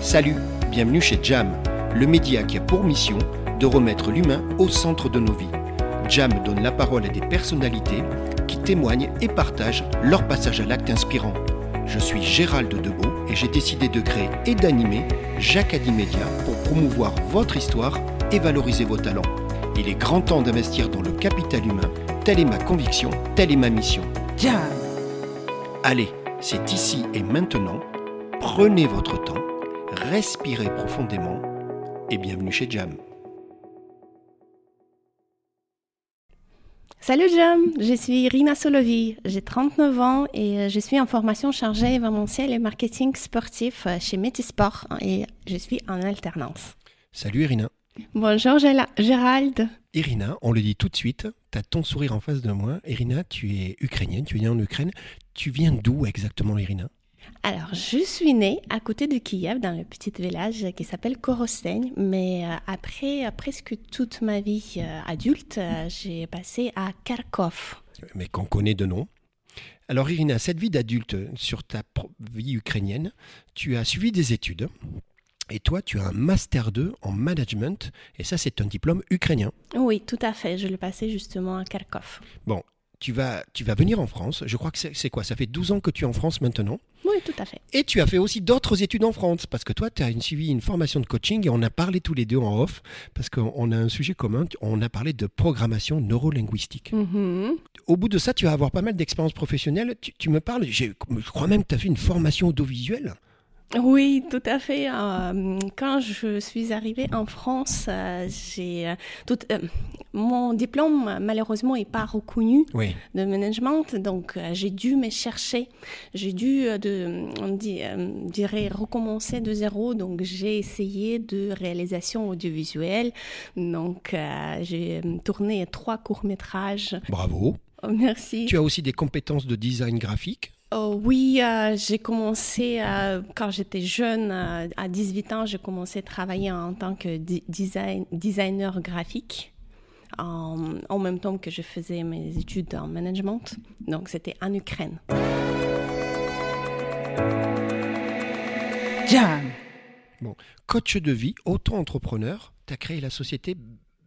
Salut, bienvenue chez Jam, le média qui a pour mission de remettre l'humain au centre de nos vies. Jam donne la parole à des personnalités qui témoignent et partagent leur passage à l'acte inspirant. Je suis Gérald Debeau et j'ai décidé de créer et d'animer Jacadi Média pour promouvoir votre histoire et valoriser vos talents. Il est grand temps d'investir dans le capital humain. Telle est ma conviction, telle est ma mission. Jam. Allez, c'est ici et maintenant. Prenez votre temps, respirez profondément et bienvenue chez Jam. Salut Jam, je suis Rina Solovi, j'ai 39 ans et je suis en formation chargée événementielle et marketing sportif chez Métisport et je suis en alternance. Salut Irina. Bonjour Gérald. Irina, on le dit tout de suite, tu as ton sourire en face de moi. Irina, tu es ukrainienne, tu es née en Ukraine. Tu viens d'où exactement Irina? Alors, je suis née à côté de Kiev, dans le petit village qui s'appelle Korosteń, mais euh, après euh, presque toute ma vie euh, adulte, j'ai passé à Kharkov. Mais qu'on connaît de nom. Alors Irina, cette vie d'adulte sur ta vie ukrainienne, tu as suivi des études. Et toi, tu as un Master 2 en management, et ça, c'est un diplôme ukrainien. Oui, tout à fait, je l'ai passé justement à Kharkov. Bon, tu vas, tu vas venir en France. Je crois que c'est c'est quoi? Ça fait 12 ans que tu es en France maintenant. Oui, tout à fait. Et tu as fait aussi d'autres études en France, parce que toi, tu as une, suivi une formation de coaching, et on a parlé tous les deux en off, parce qu'on on a un sujet commun, on a parlé de programmation neurolinguistique. Mhm. Au bout de ça, tu vas avoir pas mal d'expériences professionnelles. Tu, tu me parles, je crois même que tu as fait une formation audiovisuelle. Oui, tout à fait. Euh, Quand je suis arrivée en France, euh, j'ai euh, tout, mon diplôme malheureusement est pas reconnu Oui. de management, donc j'ai dû me chercher. J'ai dû, de, on dit, dirait, recommencer de zéro. Donc j'ai essayé de réalisation audiovisuelle. Donc j'ai tourné trois courts métrages. Bravo. Oh, merci. Tu as aussi des compétences de design graphique. Oh, oui, euh, j'ai commencé euh, quand j'étais jeune, euh, à 18 ans, j'ai commencé à travailler en tant que design, designer graphique. En, en même temps que je faisais mes études en management. Donc, c'était en Ukraine. Jam. Coach de vie, auto-entrepreneur, tu as créé la société,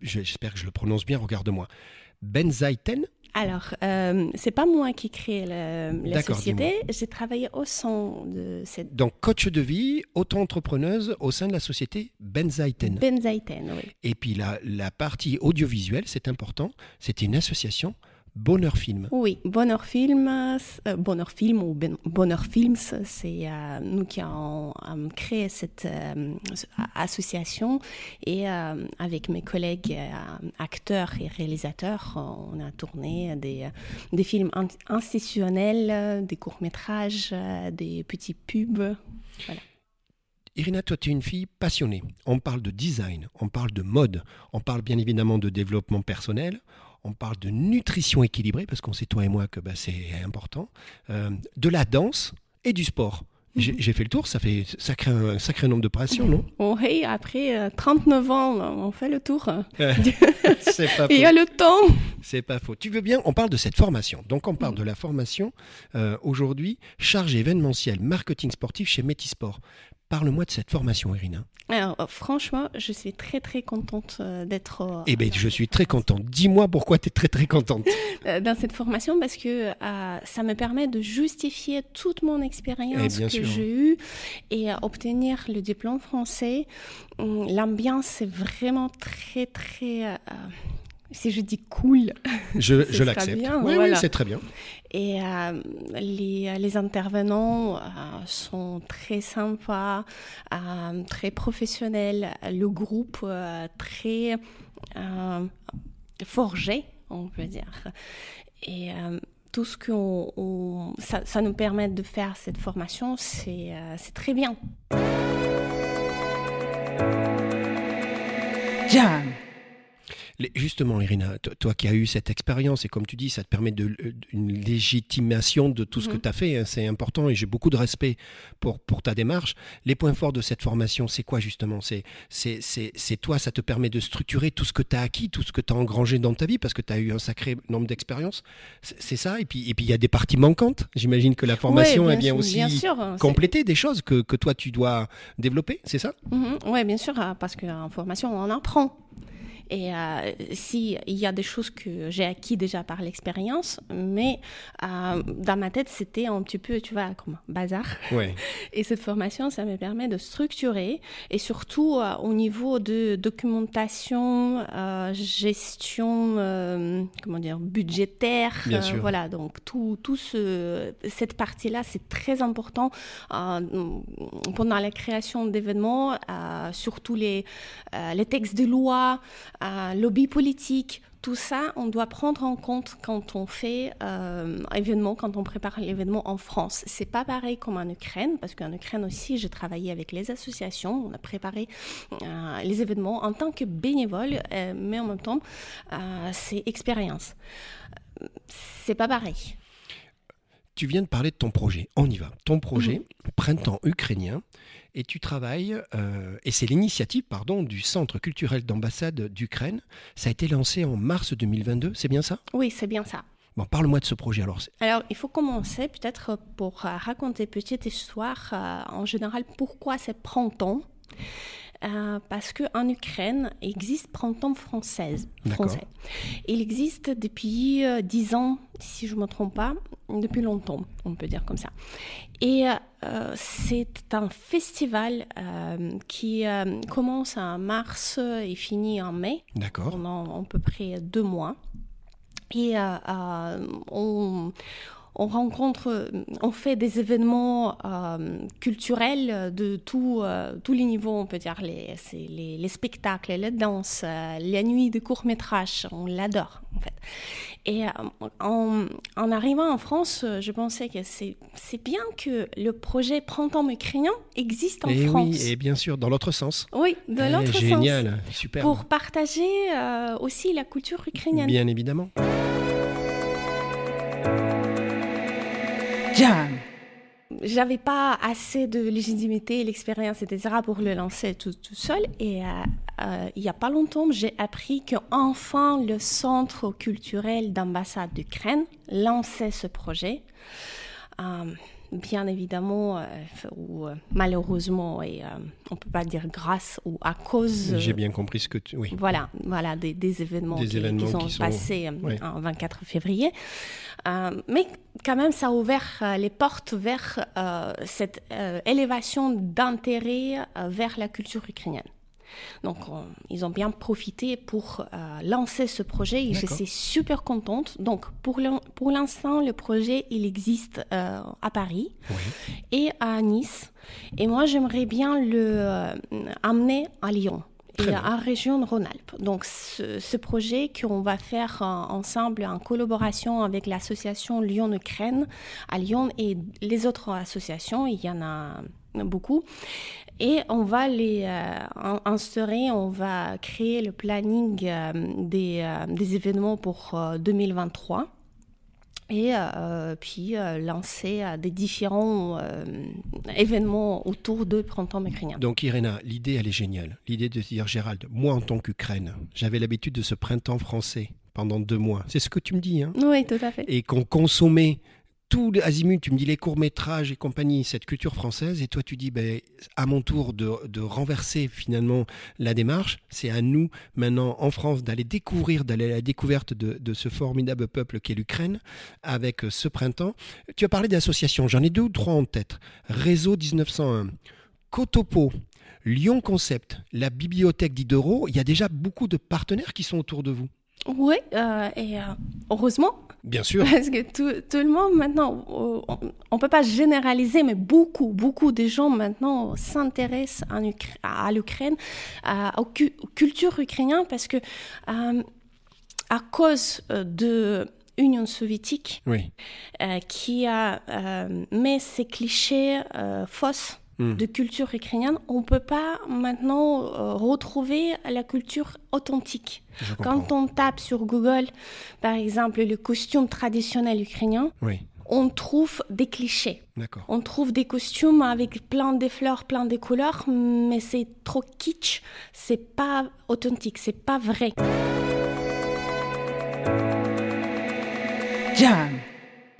je- j'espère que je le prononce bien, regarde-moi, Benzaiten. Alors, euh, c'est pas moi qui crée le- la société. J'ai travaillé au sein de cette Donc, coach de vie, auto-entrepreneuse au sein de la société Benzaiten. Benzaiten, oui. Et puis la, la partie audiovisuelle, c'est important, c'était une association Bonheur Film. Oui, Bonheur Film, euh, Bonheur Film ou Ben- Bonheur Films, c'est euh, nous qui avons euh, créé cette euh, association et avec mes collègues acteurs et réalisateurs, on a tourné des, des films in- institutionnels, des courts-métrages, des petits pubs. Irina, toi, tu es une fille passionnée. On parle de design, on parle de mode, on parle bien évidemment de développement personnel, on parle de nutrition équilibrée, parce qu'on sait, toi et moi, que bah, c'est important, euh, de la danse et du sport. J'ai j'ai fait le tour, ça fait sacré, un sacré nombre de passions, non? Oui, après euh, 39 ans, on fait le tour. C'est pas Il y a faux. le temps. C'est pas faux. Tu veux bien On parle de cette formation. Donc, on parle de la formation euh, aujourd'hui, charge événementielle, marketing sportif chez Métisport. Parle-moi de cette formation, Irina. Alors, euh, franchement, je suis très très contente euh, d'être euh, Eh bien, je suis très contente. Dis-moi pourquoi tu es très très contente. dans cette formation parce que euh, ça me permet de justifier toute mon expérience Eh que j'ai eue et obtenir le diplôme français. Hum, L'ambiance est vraiment très très, euh, si je dis cool, Je, l'accepte. bien, Oui, oui, c'est très bien. et euh, les, les intervenants euh, sont très sympas, euh, très professionnels, le groupe euh, très euh, forgé, on peut dire. Et euh, tout ce que on- on- ça, ça nous permet de faire cette formation, c'est euh, c'est très bien. Justement, Irina, toi qui as eu cette expérience, et comme tu dis, ça te permet de, une légitimation de tout ce que mhm. tu as fait, hein, c'est important et j'ai beaucoup de respect pour, pour ta démarche. Les points forts de cette formation, c'est quoi justement? C'est toi, ça te permet de structurer tout ce que tu as acquis, tout ce que tu as engrangé dans ta vie, parce que tu as eu un sacré nombre d'expériences. C'est ça, et puis et puis il y a des parties manquantes. J'imagine que la formation, elle vient aussi compléter des choses que, que, toi tu dois développer, c'est ça? Mhm. Oui, bien sûr, parce qu'en formation, on apprend. Et euh, si il y a des choses que j'ai acquis déjà par l'expérience, mais euh, dans ma tête, c'était un petit peu, tu vois, comme bazar. Ouais. Et cette formation, ça me permet de structurer et surtout euh, au niveau de documentation, euh, gestion, euh, comment dire, budgétaire. Bien sûr. Voilà, donc tout, tout ce, cette partie-là, c'est très important pendant la création d'événements, surtout les, les textes de loi, lobby politique, tout ça, on doit prendre en compte quand on fait euh, événement, quand on prépare l'événement en France. C'est pas pareil comme en Ukraine, parce qu'en Ukraine aussi, j'ai travaillé avec les associations, on a préparé euh, les événements en tant que bénévole, euh, mais en même temps, euh, c'est expérience. C'est pas pareil. Tu viens de parler de ton projet. On y va. Ton projet, mhm. Printemps ukrainien, et tu travailles, euh, et c'est l'initiative pardon, du Centre culturel d'ambassade d'Ukraine. Ça a été lancé en mars 2022, c'est bien ça? Oui, c'est bien ça. Bon, parle-moi de ce projet alors. Alors, il faut commencer peut-être pour euh, raconter une petite histoire. Euh, en général, pourquoi c'est printemps euh, parce qu'en Ukraine, il existe printemps française, français. Il existe depuis dix ans, si je ne me trompe pas, depuis longtemps, on peut dire comme ça. Et euh, c'est un festival qui commence en mars et finit en mai. D'accord. Pendant à peu près deux mois. Et on on rencontre, on fait des événements euh, culturels de tout, euh, tous les niveaux, on peut dire, les, les, les spectacles, les danses, euh, les nuits de courts-métrages, on l'adore en fait. Et en, en, arrivant en France, je pensais que c'est bien que le projet Printemps ukrainien existe en et France. Oui, et bien sûr, dans l'autre sens. Oui, dans eh, l'autre sens. Génial, super. Pour partager aussi la culture ukrainienne. Bien évidemment. J'avais pas assez de légitimité, l'expérience, etc. pour le lancer tout, seul. Et euh, euh, il y a pas longtemps, j'ai appris qu'enfin le Centre culturel d'ambassade d'Ukraine lançait ce projet. Euh, bien évidemment, euh, ou euh, malheureusement, et euh, on peut pas dire grâce ou à cause. J'ai bien compris ce que tu. Oui. Voilà, voilà des, des événements, qui, événements qui, sont passés en 24 février. mais quand même, ça a ouvert les portes vers cette élévation d'intérêt vers la culture ukrainienne. Donc, ils ont bien profité pour euh, lancer ce projet et je suis super contente. Donc, pour l'instant, le projet, il existe euh, à Paris et à Nice. Et moi, j'aimerais bien le euh, amener à Lyon et en région Rhône-Alpes. Donc ce, projet qu'on va faire ensemble en collaboration avec l'association Lyon-Ukraine à Lyon et les autres associations, il y en a beaucoup. Et on va les euh, instaurer, on va créer le planning euh, des, euh, des, événements pour 2023 et puis lancer des différents événements autour de Printemps ukrainien. Donc Irena, l'idée elle est géniale. L'idée de dire Gérald, moi en tant qu'Ukraine, j'avais l'habitude de ce printemps français pendant deux mois. C'est ce que tu me dis, hein? Oui, tout à fait. Et qu'on consommait tout azimut, tu me dis les courts-métrages et compagnie, cette culture française, et toi tu dis, ben, à mon tour de, renverser finalement la démarche, c'est à nous maintenant en France d'aller découvrir, d'aller à la découverte de, ce formidable peuple qu'est l'Ukraine avec ce printemps. Tu as parlé d'associations, j'en ai deux ou trois en tête. Réseau 1901, Cotopo, Lyon Concept, la bibliothèque d'Ideuro, il y a déjà beaucoup de partenaires qui sont autour de vous. Oui, euh, et euh, heureusement. Bien sûr. Parce que tout, tout le monde maintenant, on ne peut pas généraliser, mais beaucoup, beaucoup de gens maintenant s'intéressent à l'Ukraine, à, aux culture ukrainienne, parce que euh, à cause de Union soviétique, oui. qui a mis ces clichés fausses hmm. de culture ukrainienne, on ne peut pas maintenant euh, retrouver la culture authentique. Quand on tape sur Google, par exemple, le costume traditionnel ukrainien, on trouve des clichés. On trouve des costumes avec plein de fleurs, plein de couleurs, mais c'est trop kitsch, c'est pas authentique, c'est pas vrai.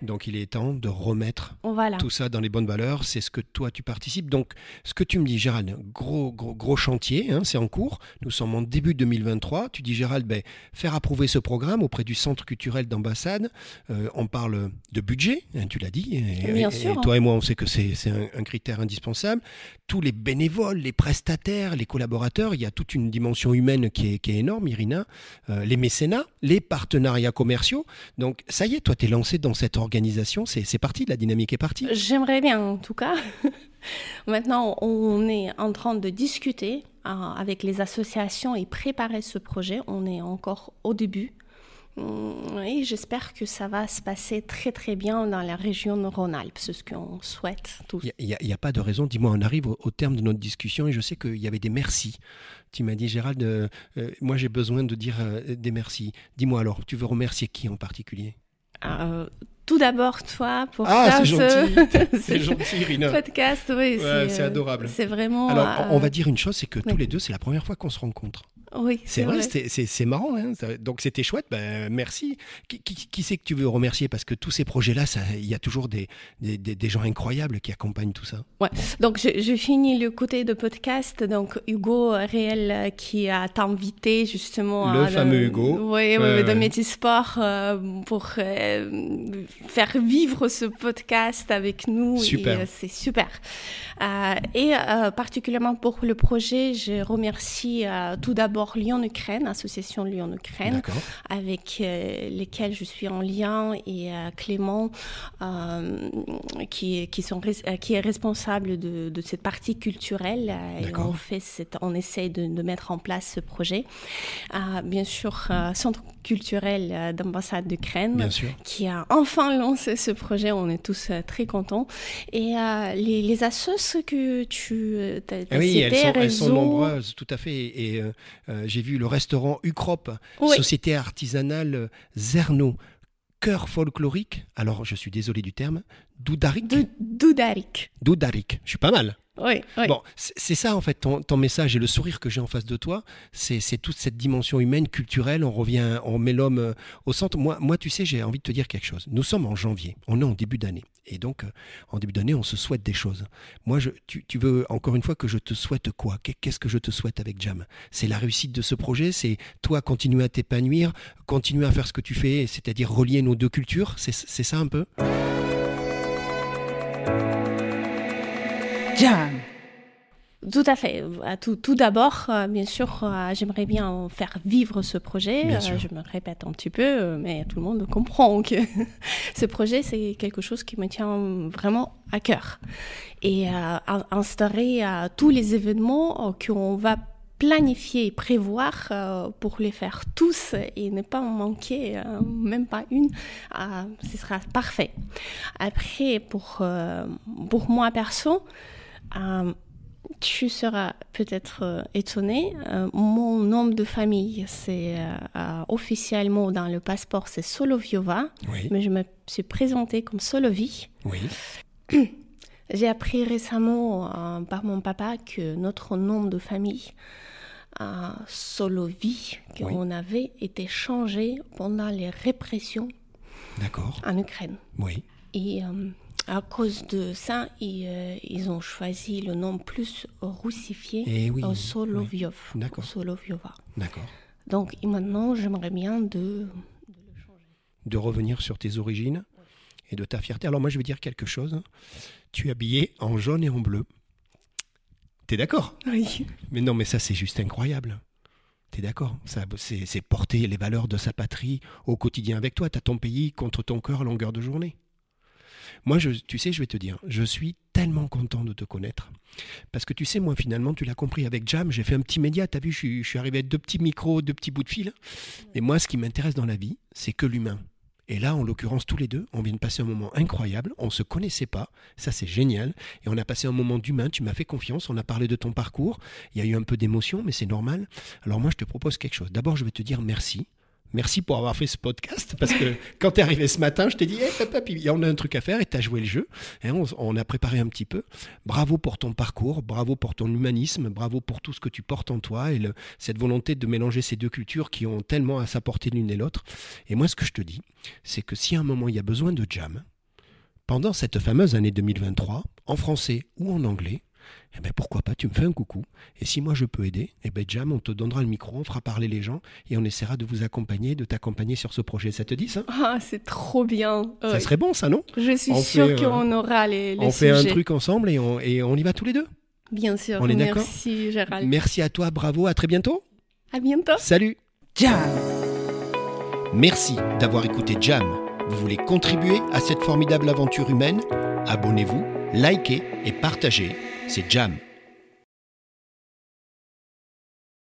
Donc il est temps de remettre tout ça dans les bonnes valeurs. C'est ce que toi tu participes. Donc ce que tu me dis, Gérald, gros gros gros chantier, hein, c'est en cours. Nous sommes en début 2023. Tu dis, Gérald, ben, faire approuver ce programme auprès du Centre culturel d'ambassade. Euh, on parle de budget, hein, tu l'as dit. Et, toi et moi, on sait que c'est un, critère indispensable. Tous les bénévoles, les prestataires, les collaborateurs, il y a toute une dimension humaine qui est, énorme, Irina. Euh, les mécénats, les partenariats commerciaux. Donc ça y est, toi, tu es lancé dans cette organisation c'est parti, la dynamique est partie J'aimerais bien en tout cas. Maintenant, on est en train de discuter euh, avec les associations et préparer ce projet. On est encore au début. Mm, et j'espère que ça va se passer très très bien dans la région Rhône-Alpes, c'est ce qu'on souhaite tous. Il n'y a, pas de raison. Dis-moi, on arrive au, terme de notre discussion et je sais qu'il y avait des merci. Tu m'as dit, Gérald, euh, euh, moi j'ai besoin de dire des merci. Dis-moi alors, tu veux remercier qui en particulier? Tout d'abord toi pour ah, gentil, Irina. podcast. Oui, c'est adorable. C'est vraiment. Alors, on va dire une chose, c'est que tous les deux, c'est la première fois qu'on se rencontre. Oui, c'est vrai, c'est marrant. Hein. Donc c'était chouette. Ben, merci. Qui, qui, c'est que tu veux remercier? Parce que tous ces projets-là, il y a toujours des, des, des, gens incroyables qui accompagnent tout ça. Ouais. Donc je, je, finis le côté de podcast. Donc Hugo Réel qui a invité justement. Le fameux Hugo. Oui, de Métisport euh, pour euh, faire vivre ce podcast avec nous. Super. Euh, c'est super. et particulièrement pour le projet, je remercie tout d'abord Lyon-Ukraine, association Lyon-Ukraine, avec euh, lesquels je suis en lien, et euh, Clément, euh, qui, qui, sont, qui est responsable de, cette partie culturelle. et on, fait cette, on essaie de, mettre en place ce projet. bien sûr, Centre culturel d'ambassade d'Ukraine, qui a enfin lancé ce projet. On est tous très contents. Et les, les assos que tu as, ah oui, elles sont, nombreuses, tout à fait. Et euh, j'ai vu le restaurant Ucrop, société artisanale Zerno, cœur folklorique. Alors, je suis désolé du terme. Doudarik. Doudarik. Doudarik. Je suis pas mal. Oui, Bon, c'est ça en fait ton, message et le sourire que j'ai en face de toi, c'est toute cette dimension humaine, culturelle. On revient, on met l'homme euh, au centre. Moi, moi, tu sais, j'ai envie de te dire quelque chose. Nous sommes en janvier, on est en début d'année, et donc euh, en début d'année, on se souhaite des choses. Moi, je, tu, veux encore une fois que je te souhaite quoi? Qu'est-ce que je te souhaite avec Jam? C'est la réussite de ce projet, c'est toi continuer à t'épanouir, continuer à faire ce que tu fais, c'est-à-dire relier nos deux cultures? C'est ça un peu? Tout à fait. Euh, tout, tout d'abord, euh, bien sûr, euh, j'aimerais bien faire vivre ce projet. je me répète un petit peu, mais tout le monde comprend que ce projet, c'est quelque chose qui me tient vraiment à cœur. Et instaurer tous les événements qu'on va planifier et prévoir pour les faire tous et ne pas en manquer même pas une, ce sera parfait. Après, pour, pour moi perso, tu seras peut-être euh, étonné. Euh, mon nom de famille, c'est euh, officiellement dans le passeport, c'est Soloviova, mais je me suis présentée comme Solovi. Oui. J'ai appris récemment par mon papa que notre nom de famille, Solovi, qu'on avait été changé pendant les répressions en Ukraine. Oui. Et à cause de ça, ils, euh, ils, ont choisi le nom plus roussifié, eh oui, Solovyov. D'accord. Solovyova. D'accord. Donc maintenant, j'aimerais bien de, de, le changer. De revenir sur tes origines et de ta fierté. Alors moi, je vais dire quelque chose. Tu es habillé en jaune et en bleu. T'es d'accord? Oui. Mais non, mais ça, c'est juste incroyable. T'es d'accord? C'est porter les valeurs de sa patrie au quotidien avec toi. T'as ton pays contre ton cœur à longueur de journée. Moi, tu sais, je vais te dire, je suis tellement content de te connaître. Parce que tu sais, moi, finalement, tu l'as compris, avec Jam, j'ai fait un petit média. Tu as vu, je suis, arrivé avec deux petits micros, deux petits bouts de fil. Et moi, ce qui m'intéresse dans la vie, c'est que l'humain. Et là, en l'occurrence, tous les deux, on vient de passer un moment incroyable. On ne se connaissait pas. Ça, c'est génial. Et on a passé un moment d'humain. Tu m'as fait confiance. On a parlé de ton parcours. Il y a eu un peu d'émotion, mais c'est normal. Alors moi, je te propose quelque chose. D'abord, je vais te dire merci. Merci pour avoir fait ce podcast parce que quand tu es arrivé ce matin, je t'ai dit hey, papa, puis on a un truc à faire et tu as joué le jeu. Et on, a préparé un petit peu. Bravo pour ton parcours, bravo pour ton humanisme, bravo pour tout ce que tu portes en toi et cette volonté de mélanger ces deux cultures qui ont tellement à s'apporter l'une et l'autre. Et moi, ce que je te dis, c'est que si à un moment il y a besoin de jam, pendant cette fameuse année 2023, en français ou en anglais, eh ben pourquoi pas, tu me fais un coucou. Et si moi je peux aider, eh ben Jam, on te donnera le micro, on fera parler les gens et on essaiera de vous accompagner, de t'accompagner sur ce projet. Ça te dit ça? Ah, c'est trop bien. Ça serait bon ça, non? Je suis sûre qu'on aura les, les On sujets. fait un truc ensemble et on, et on y va tous les deux Bien sûr. On est d'accord? Merci Gérald. Merci à toi, bravo, à très bientôt. À bientôt. Salut. Jam. Merci d'avoir écouté Jam. Vous voulez contribuer à cette formidable aventure humaine? Abonnez-vous, likez et partagez. C'est Jam